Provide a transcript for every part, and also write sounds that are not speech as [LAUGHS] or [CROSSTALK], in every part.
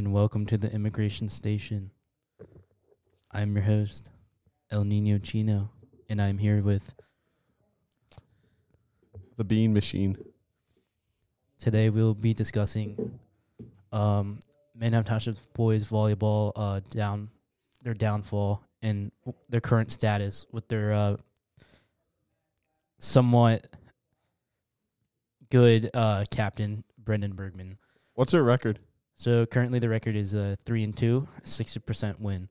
and welcome to the immigration station. I'm your host, El Nino Chino, and I'm here with The Bean Machine. today we'll be discussing um Manheim Township boys volleyball uh down their downfall and their current status with their uh somewhat good uh captain Brendan Bergman. What's their record? So currently the record is uh three and two, sixty percent win.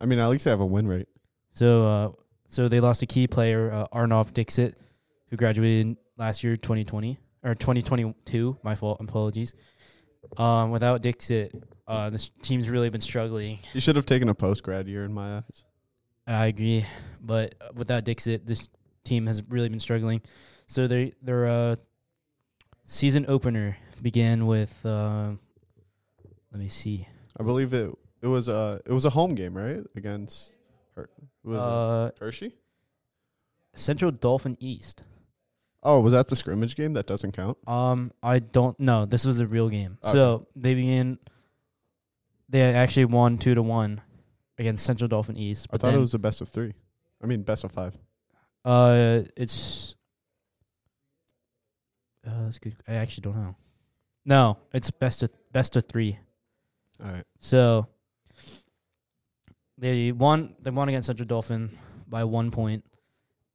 I mean, at least they have a win rate. So uh so they lost a key player, uh, Arnolf Dixit, who graduated last year, twenty twenty or twenty twenty two. My fault. Apologies. Um, without Dixit, uh, this team's really been struggling. He should have taken a post grad year in my eyes. I agree, but without Dixit, this team has really been struggling. So they their uh, season opener began with uh, let me see, I believe it. It was a it was a home game, right? Against Her- who was uh, it? Hershey. Central Dauphin East. Oh, was that the scrimmage game? That doesn't count. Um, I don't know. This was a real game. Okay. So they began. They actually won two to one against Central Dauphin East. I But thought then, it was the best of three. I mean, best of five. Uh, it's. Uh, that's good. I actually don't know. No, it's best of best of three. All right. So they won. They won against Central Dauphin by one point,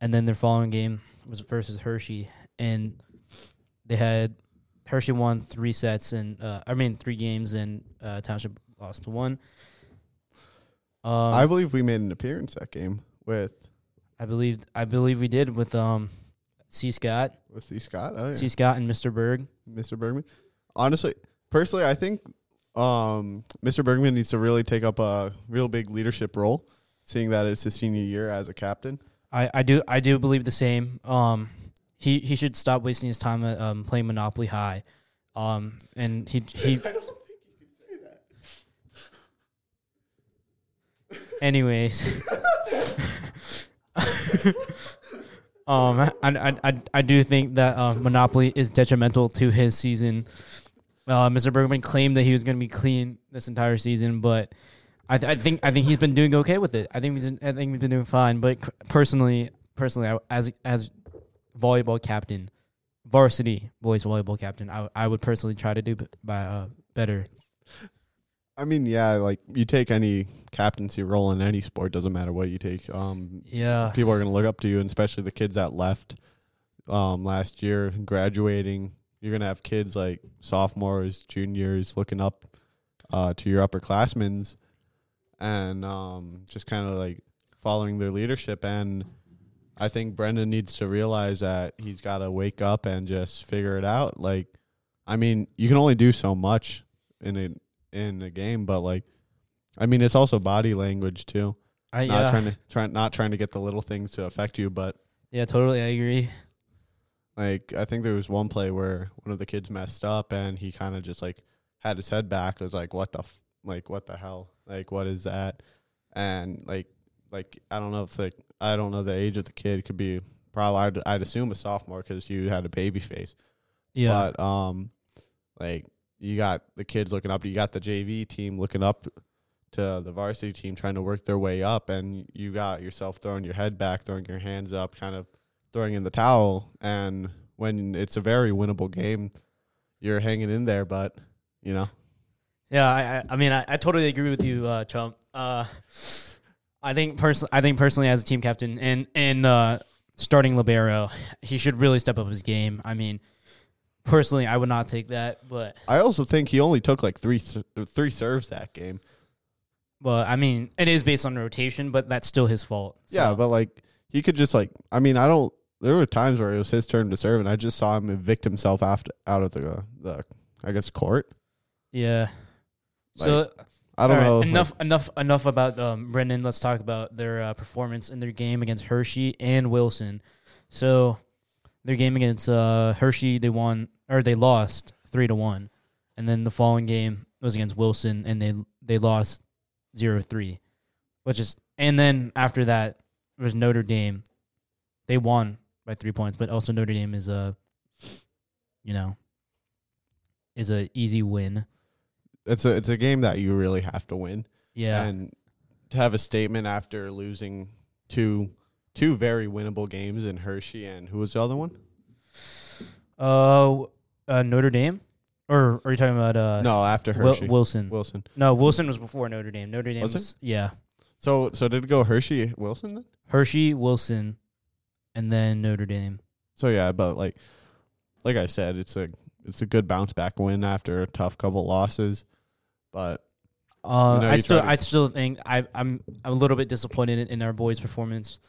and then their following game was versus Hershey, and they had Hershey won three sets and uh, I mean three games, and uh, Township lost to one. Um, I believe we made an appearance that game with I believe I believe we did with um C Scott, with C. Scott. Oh yeah, C Scott and Mr. Berg. Mr. Bergman. Honestly, personally, I think um, Mr. Bergman needs to really take up a real big leadership role, seeing that it's his senior year as a captain. I, I do I do believe the same. Um, he he should stop wasting his time uh, um playing Monopoly High, um, and he [LAUGHS] he. I don't think he can say that Anyways, [LAUGHS] [LAUGHS] um, I, I I I do think that uh, Monopoly is detrimental to his season. Uh, Mr. Bergman claimed that he was going to be clean this entire season, but I, th- I think I think he's been doing okay with it. I think he's I think he's been doing fine. But personally, personally, I, as as volleyball captain, varsity boys volleyball captain, I I would personally try to do b- by uh, better. I mean, yeah, like you take any captaincy role in any sport, doesn't matter what you take. Um, Yeah, people are going to look up to you, and especially the kids that left um, last year, graduating. You're going to have kids like sophomores, juniors looking up uh, to your upperclassmen and um, just kind of like following their leadership. And I think Brendan needs to realize that he's got to wake up and just figure it out. Like, I mean, you can only do so much in a in a game, but like, I mean, it's also body language too I not yeah trying to try not trying to get the little things to affect you, but yeah totally I agree. Like I think there was one play where one of the kids messed up and he kind of just like had his head back. It was like what the f- like what the hell like what is that? And like like I don't know if like I don't know the age of the kid It could be probably I'd, I'd assume a sophomore because you had a baby face. Yeah, But um, like you got the kids looking up, you got the JV team looking up to the varsity team trying to work their way up, and you got yourself throwing your head back, throwing your hands up, kind of throwing in the towel. And when it's a very winnable game, you're hanging in there, but you know, Yeah, I, I, mean, I, I totally agree with you, uh, Trump. Uh, I think personally, I think personally, as a team captain and and uh, starting libero, he should really step up his game. I mean, personally, I would not take that, but I also think he only took like three three serves that game. well, I mean, it is based on rotation, but that's still his fault. Yeah, but like he could just like I mean I don't. There were times where it was his turn to serve, and I just saw him evict himself after out of the the I guess court. yeah. So I don't right, know. like- Enough, enough, enough about um, Brendan. Let's talk about their uh, performance in their game against Hershey and Wilson. So, their game against uh, Hershey, they won or they lost three to one, and then the following game was against Wilson, and they they lost 0-3, which is and then after that it was Notre Dame. They won by three points, but also Notre Dame is a, you know, is a easy win. it's a it's a game that you really have to win. Yeah. And to have a statement after losing two two very winnable games in Hershey and who was the other one? uh, uh, Notre Dame, or are you talking about uh? no, after Wil- Hershey. Wilson. Wilson. No, Wilson was before Notre Dame. Notre Dame Was was, yeah. So so did it go Hershey Wilson then? Hershey, Wilson, and then Notre Dame. So yeah, but like like I said, it's a it's a good bounce back win after a tough couple losses. But Uh, You know, I still, to- I still think I, I'm, I'm a little bit disappointed in, in our boys' performance.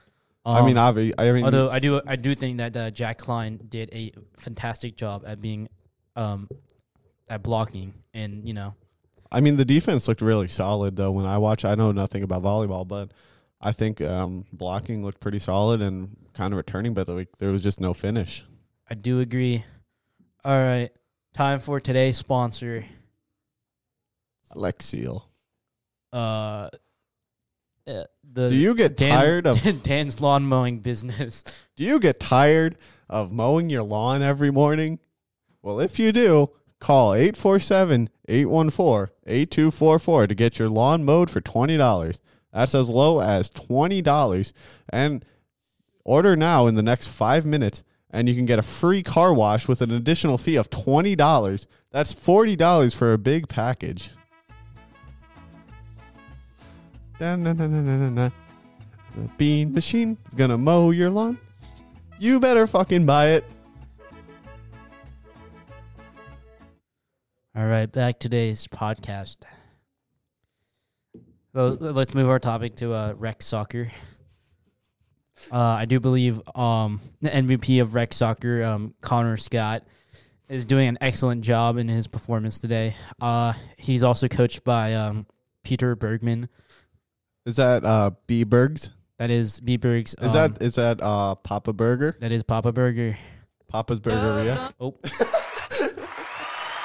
I mean, Um, obvi- I mean, although I do, I do think that uh, Jack Klein did a fantastic job at being, um, at blocking, and you know, I mean, the defense looked really solid though. When I watch, I know nothing about volleyball, but I think um, blocking looked pretty solid and kind of returning, but like there was just no finish. I do agree. All right, time for today's sponsor. Lexiel. Uh, uh, the Do you get Dan's, tired of [LAUGHS] Dan's lawn mowing business? Do you get tired of mowing your lawn every morning? Well, if you do, call 847-814-8244 to get your lawn mowed for $20. That's as low as $20 and order now in the next 5 minutes and you can get a free car wash with an additional fee of $20. That's $40 for a big package. The bean machine is gonna mow your lawn. You better fucking buy it. All right, back today's podcast. So let's move our topic to uh, rec soccer. Uh, I do believe um, the MVP of rec soccer, um, Connor Scott, is doing an excellent job in his performance today. Uh, he's also coached by um, Peter Bergman. Is that uh B Bergs? That is B Berg's. Is um, that is that uh Papa Burger? that is Papa Burger? Papa's Burgeria? Oh,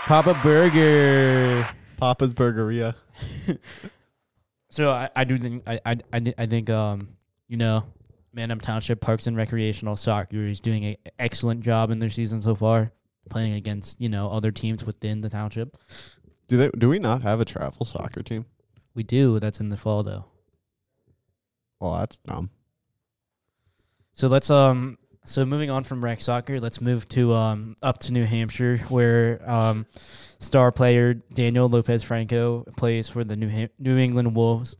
Papa Burger. Papa's Burgeria. [LAUGHS] So I, I do think I, I I think um you know Manheim Township Parks and Recreational Soccer is doing an excellent job in their season so far, playing against you know other teams within the township. Do they do we not have a travel soccer team? We do. That's in the fall though. Well, that's dumb. So let's um so moving on from rec soccer, let's move to um up to New Hampshire where um star player Daniel Lopez Franco plays for the New Ham- New England Wolves.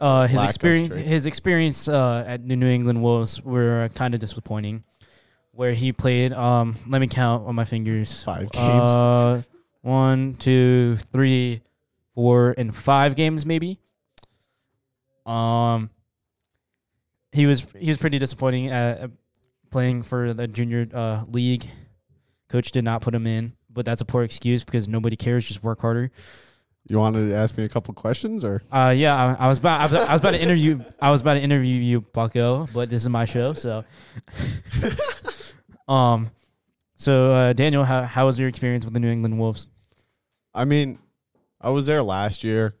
Uh, his experience his experience uh, at the New England Wolves were kind of disappointing. Where he played, um, let me count on my fingers. Five games. Uh, one, two, three, four, and five games maybe. Um, he was he was pretty disappointing at, at playing for the junior uh, league. Coach did not put him in, but that's a poor excuse because nobody cares. Just work harder. You wanted to ask me a couple questions or Uh, yeah, I, I was about I was, I was about to interview I was about to interview you, Bucko, but this is my show, so. [LAUGHS] um, so uh, Daniel, how how was your experience with the New England Wolves? I mean, I was there last year.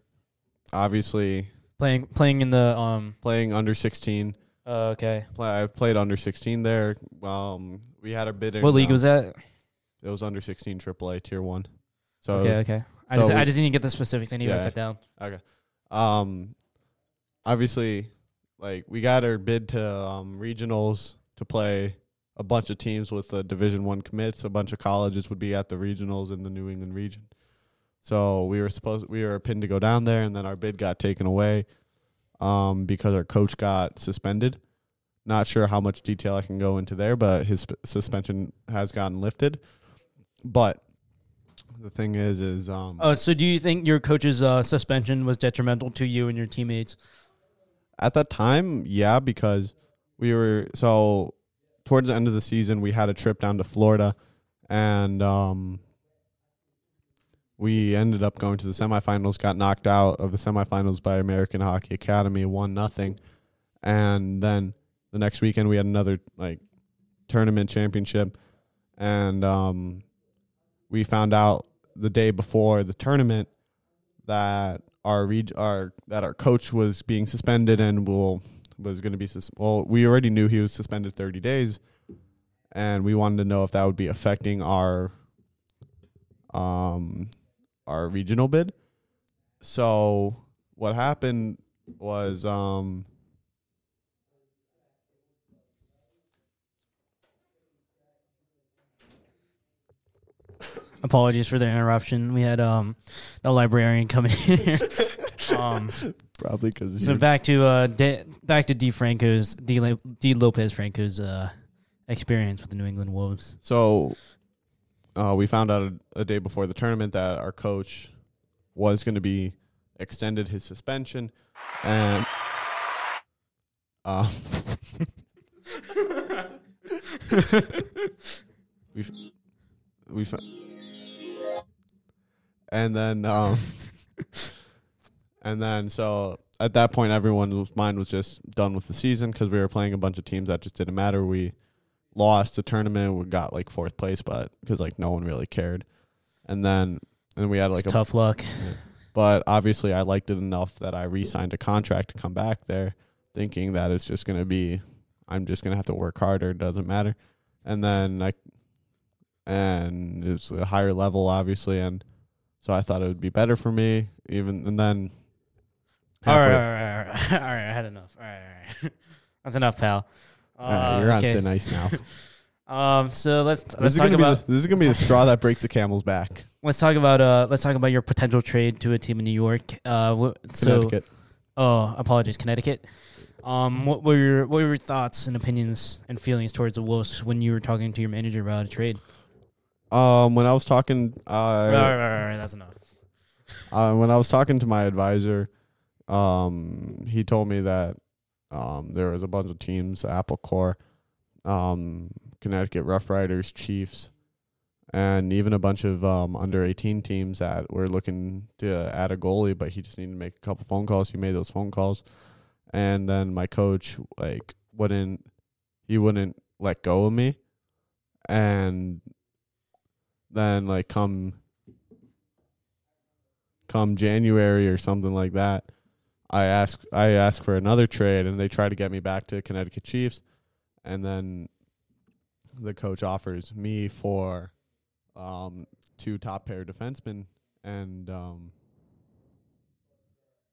Obviously, Playing playing in the um. playing under 16. Uh, okay. Play, I played under 16 there. Um, we had a bid. in, What league uh, was that? It was under 16 AAA Tier 1. So Okay, okay. I so just I just need to get the specifics. I need to Yeah. write that down. Okay. Um, obviously, like we got our bid to um, regionals to play a bunch of teams with the Division One commits. A bunch of colleges would be at the regionals in the New England region. So we were supposed we were pinned to go down there, and then our bid got taken away um, because our coach got suspended. Not sure how much detail I can go into there, but his sp- suspension has gotten lifted. But the thing is, is um, Uh, so do you think your coach's uh, suspension was detrimental to you and your teammates? At that time, yeah, because we were so towards the end of the season, we had a trip down to Florida, and um, we ended up going to the semifinals. Got knocked out of the semifinals by American Hockey Academy, one nothing, and then the next weekend we had another like tournament championship, and um, we found out the day before the tournament that our reg- our that our coach was being suspended and will was going to be sus- well we already knew he was suspended 30 days and we wanted to know if that would be affecting our um our regional bid. So what happened was um Apologies for the interruption. We had um the librarian coming in here. [LAUGHS] um, probably because so back to uh De, back to D Franco's D, La- D Lopez Franco's uh experience with the New England Wolves. So uh, we found out a, a day before the tournament that our coach was going to be extended his suspension, and um, [LAUGHS] we we fo- and then um, [LAUGHS] and then so at that point everyone's mind was just done with the season because we were playing a bunch of teams that just didn't matter. We lost the tournament. We got like fourth place, but because like no one really cared. And then and we had like a tough luck. [LAUGHS] but obviously I liked it enough that I re-signed a contract to come back there, thinking that it's just gonna be I'm just gonna have to work harder. It doesn't matter. And then like and it's a higher level obviously and so I thought it would be better for me even and then All right, all right, all right, [LAUGHS] all right. I had enough. All right, all right. [LAUGHS] That's enough, pal. Uh, right, you're on okay. thin ice now. [LAUGHS] Um, so let's let's talk about the, this is gonna be the straw that breaks the camel's back. let's talk about uh let's talk about your potential trade to a team in New York. Uh, wh- so Connecticut. oh, apologies, Connecticut. Um, what were your what were your thoughts and opinions and feelings towards the Wolves when you were talking to your manager about a trade? Um, when I was talking, uh, all right, all right, all right, that's enough. uh, when I was talking to my advisor, um, he told me that um, there was a bunch of teams, Apple Core, um, Connecticut Rough Riders, Chiefs, and even a bunch of um, under 18 teams that were looking to add a goalie, but he just needed to make a couple phone calls. He made those phone calls, and then my coach like wouldn't he wouldn't let go of me, and then like come come January or something like that, I ask I ask for another trade and they try to get me back to Connecticut Chiefs and then the coach offers me for um two top pair defensemen and um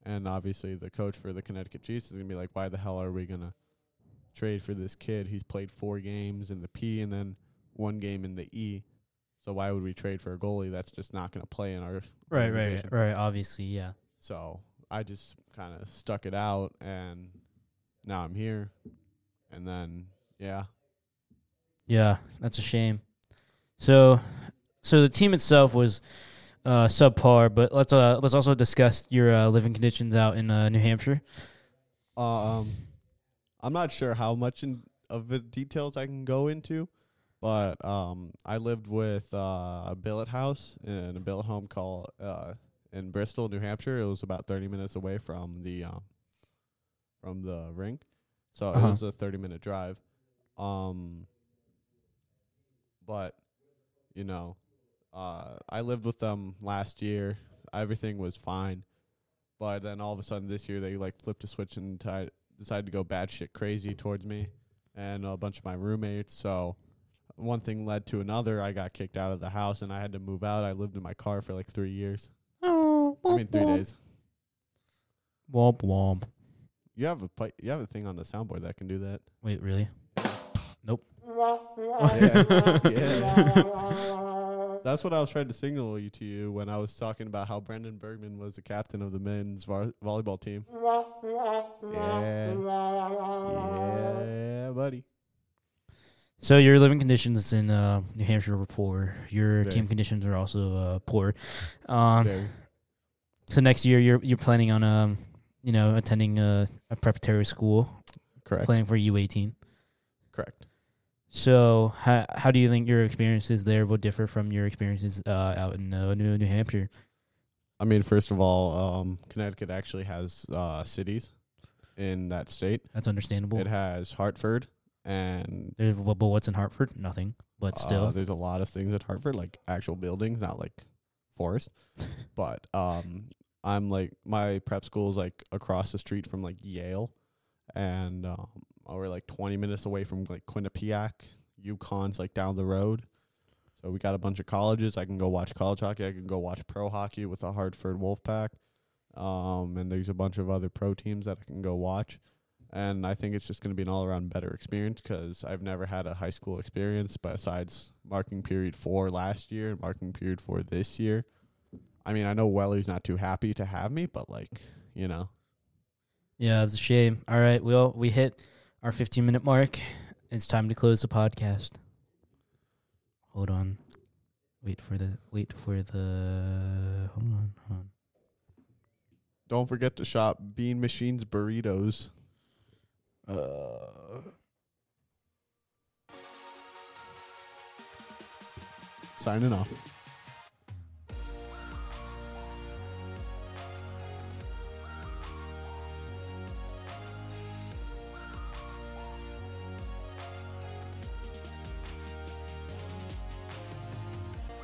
and obviously the coach for the Connecticut Chiefs is gonna be like, Why the hell are we gonna trade for this kid? He's played four games in the P and then one game in the E. So why would we trade for a goalie that's just not gonna play in our Right, right, right. Obviously, yeah. So I just kind of stuck it out, and now I'm here. And then, yeah, Yeah, that's a shame. So, so the team itself was uh, subpar, but let's uh, let's also discuss your uh, living conditions out in uh, New Hampshire. um, I'm not sure how much in, of the details I can go into, but um, I lived with uh, a billet house in a billet home called uh, in Bristol, New Hampshire. It was about 30 minutes away from the um, from the rink, so Uh-huh. it was a 30 minute drive. Um, but you know, uh, I lived with them last year. Everything was fine, but then all of a sudden this year they like flipped a switch and ti- decided to go bad shit crazy towards me and a bunch of my roommates. So one thing led to another. I got kicked out of the house and I had to move out. I lived in my car for like three years. I mean, three days. Womp womp. You have a pi- you have a thing on the soundboard that can do that. Wait, really? Nope. Yeah. Yeah. [LAUGHS] [LAUGHS] That's what I was trying to signal you to you when I was talking about how Brandon Bergman was the captain of the men's var- volleyball team. Yeah. Yeah, buddy. So your living conditions in uh, New Hampshire were poor. Your Very. team conditions are also uh, poor. Um, Very. So next year you're you're planning on um you know attending a, a preparatory school, Correct. playing for U eighteen. Correct. So how how do you think your experiences there will differ from your experiences uh, out in uh, New New Hampshire? I mean, first of all, um, Connecticut actually has uh, cities in that state. That's understandable. It has Hartford, and There's, but but what's in Hartford? Nothing. But uh, still, there's a lot of things at Hartford, like actual buildings, not like forest. [LAUGHS] but um, I'm like my prep school is like across the street from like Yale, and um, we're like 20 minutes away from like Quinnipiac. UConn's like down the road, so we got a bunch of colleges. I can go watch college hockey. I can go watch pro hockey with the Hartford Wolfpack. Um, and there's a bunch of other pro teams that I can go watch. And I think it's just going to be an all around better experience because I've never had a high school experience besides marking period four last year and marking period four this year. I mean, I know Welly's not too happy to have me, but like, you know, Yeah, it's a shame. All right, we all, we hit our 15 minute mark. It's time to close the podcast. Hold on. Wait for the wait for the hold on, hold on. don't forget to shop Bean Machines burritos. Uh Signing off.